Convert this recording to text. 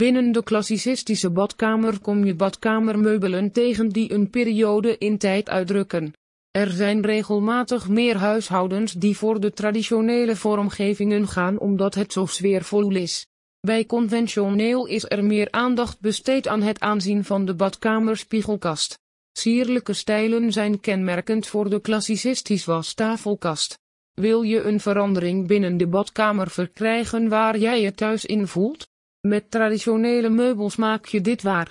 Binnen de klassicistische badkamer kom je badkamermeubelen tegen die een periode in tijd uitdrukken. Er zijn regelmatig meer huishoudens die voor de traditionele vormgevingen gaan omdat het zo sfeervol is. Bij conventioneel is er meer aandacht besteed aan het aanzien van de badkamerspiegelkast. Sierlijke stijlen zijn kenmerkend voor de klassicistisch wastafelkast. Wil je een verandering binnen de badkamer verkrijgen waar jij je thuis in voelt? Met traditionele meubels maak je dit waar.